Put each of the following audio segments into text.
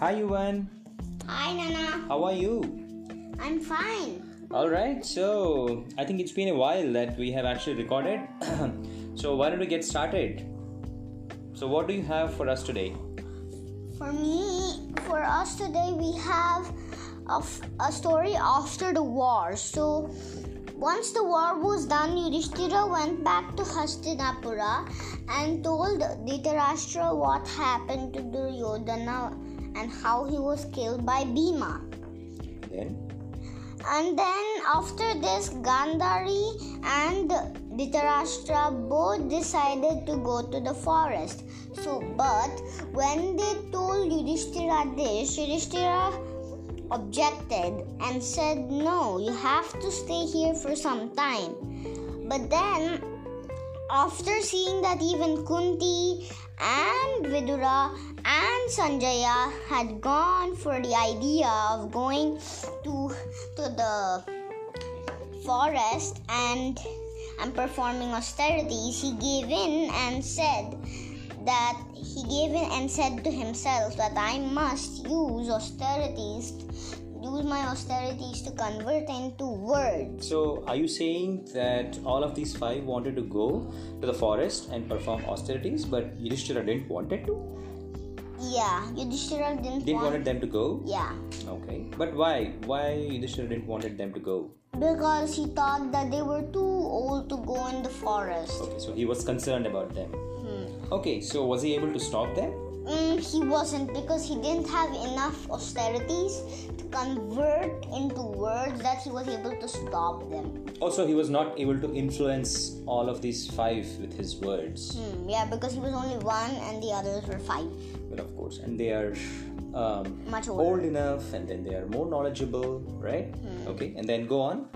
Hi, Yuvan. Hi, Nana. How are you? I'm fine. All right. So I think it's been a while that we have actually recorded. so why don't we get started? So what do you have for us today? For me, for us today, we have a, f- a story after the war. So, once the war was done, Yudhishthira went back to Hastinapura and told Dhritarashtra what happened to Duryodhana and how he was killed by Bhima. Then And then after this, Gandhari and Dhritarashtra both decided to go to the forest. So, but when they told Yudhishthira this, Yudhishthira objected and said, No, you have to stay here for some time. But then, after seeing that even Kunti and Vidura and Sanjaya had gone for the idea of going to to the forest and and performing austerities, he gave in and said that he gave in and said to himself that I must use austerities, use my austerities to convert into words. So, are you saying that all of these five wanted to go to the forest and perform austerities, but Yudhishthira didn't wanted to? Yeah, Yudhishthira didn't, Didn't want. wanted them to go? Yeah, Okay. But why? Why Yudhishthira didn't wanted them to go? because he thought that they were too old to go in the forest. Okay, so he was concerned about them. Hmm. Okay, so was he able to stop them? Mm, he wasn't because he didn't have enough austerities to convert into words that he was able to stop them. Also, he was not able to influence all of these five with his words. Hmm, yeah, because he was only one and the others were five. But of course, and they are um, Much older. old enough, and then they are more knowledgeable, right? Okay, and then go on.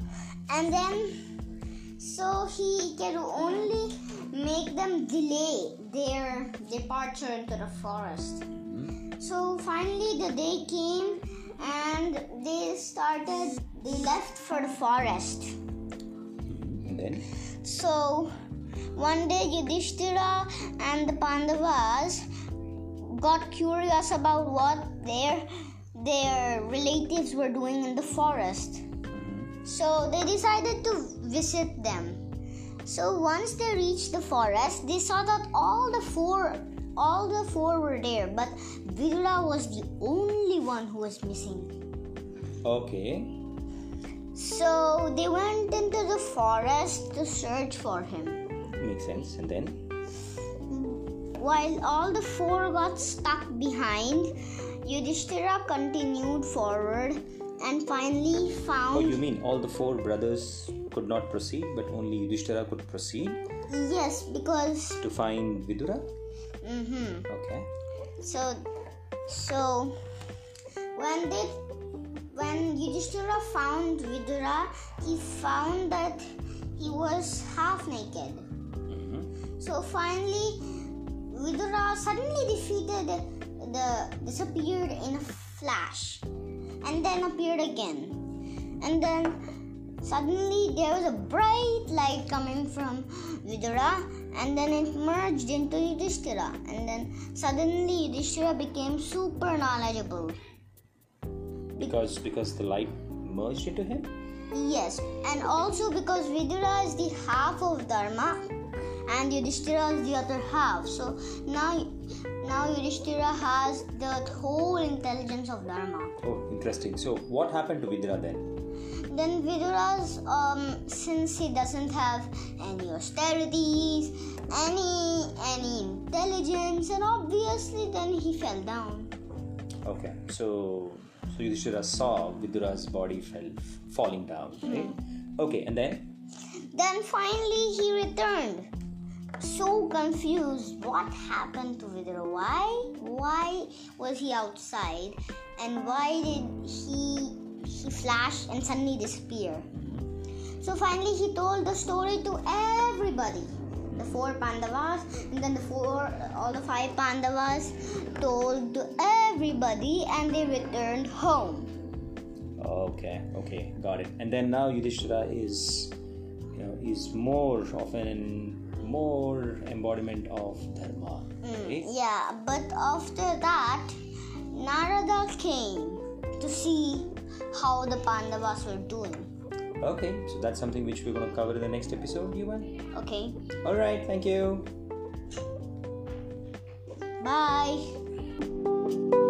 And then, so he can only make them delay their departure into the forest. Hmm. So finally, the day came and they started, they left for the forest. And then, So one day Yudhishthira and the Pandavas got curious about what their their relatives were doing in the forest. Hmm. So they decided to visit them. So once they reached the forest, they saw that all the four all the four were there, but Vidura was the only one who was missing. okay, So they went into the forest to search for him. makes sense. And then, While all the four got stuck behind, Yudhishthira continued forward and finally found. oh, you mean all the four brothers could not proceed, but only Yudhishthira could proceed yes, because. to find Vidura? hmm Okay. So, so when they, when Yudhishthira found Vidura, he found that he was half naked. Mhm. So finally, Vidura suddenly defeated the disappeared in a flash, and then appeared again, and then suddenly there was a bright light coming from Vidura, and then it merged into Yudhishthira, and then suddenly Yudhishthira became super knowledgeable. Because because the light merged into him. Yes, and also because Vidura is the half of Dharma and Yudhishthira is the other half. So now, now Yudhishthira has the whole intelligence of Dharma. Oh, interesting. So what happened to Vidura then? Then Vidura's, um, since he doesn't have any austerities, any any intelligence, and obviously then he fell down. Okay, so so Yudhishthira saw Vidura's body fell falling down. Right? Okay, and then Then finally he returned. So confused. What happened to Vidura? Why? Why was he outside? And why did he he flashed and suddenly disappeared. So finally he told the story to everybody. The four Pandavas and then the four all the five Pandavas told to everybody and they returned home. okay, okay, got it. And then now Yudhishthira is you know is more of an more embodiment of dharma. Mm, right? Yeah, but after that, Narada came to see how the Pandavas were doing. Okay, so that's something which we're going to cover in the next episode, you want? Okay. All right, thank you. Bye.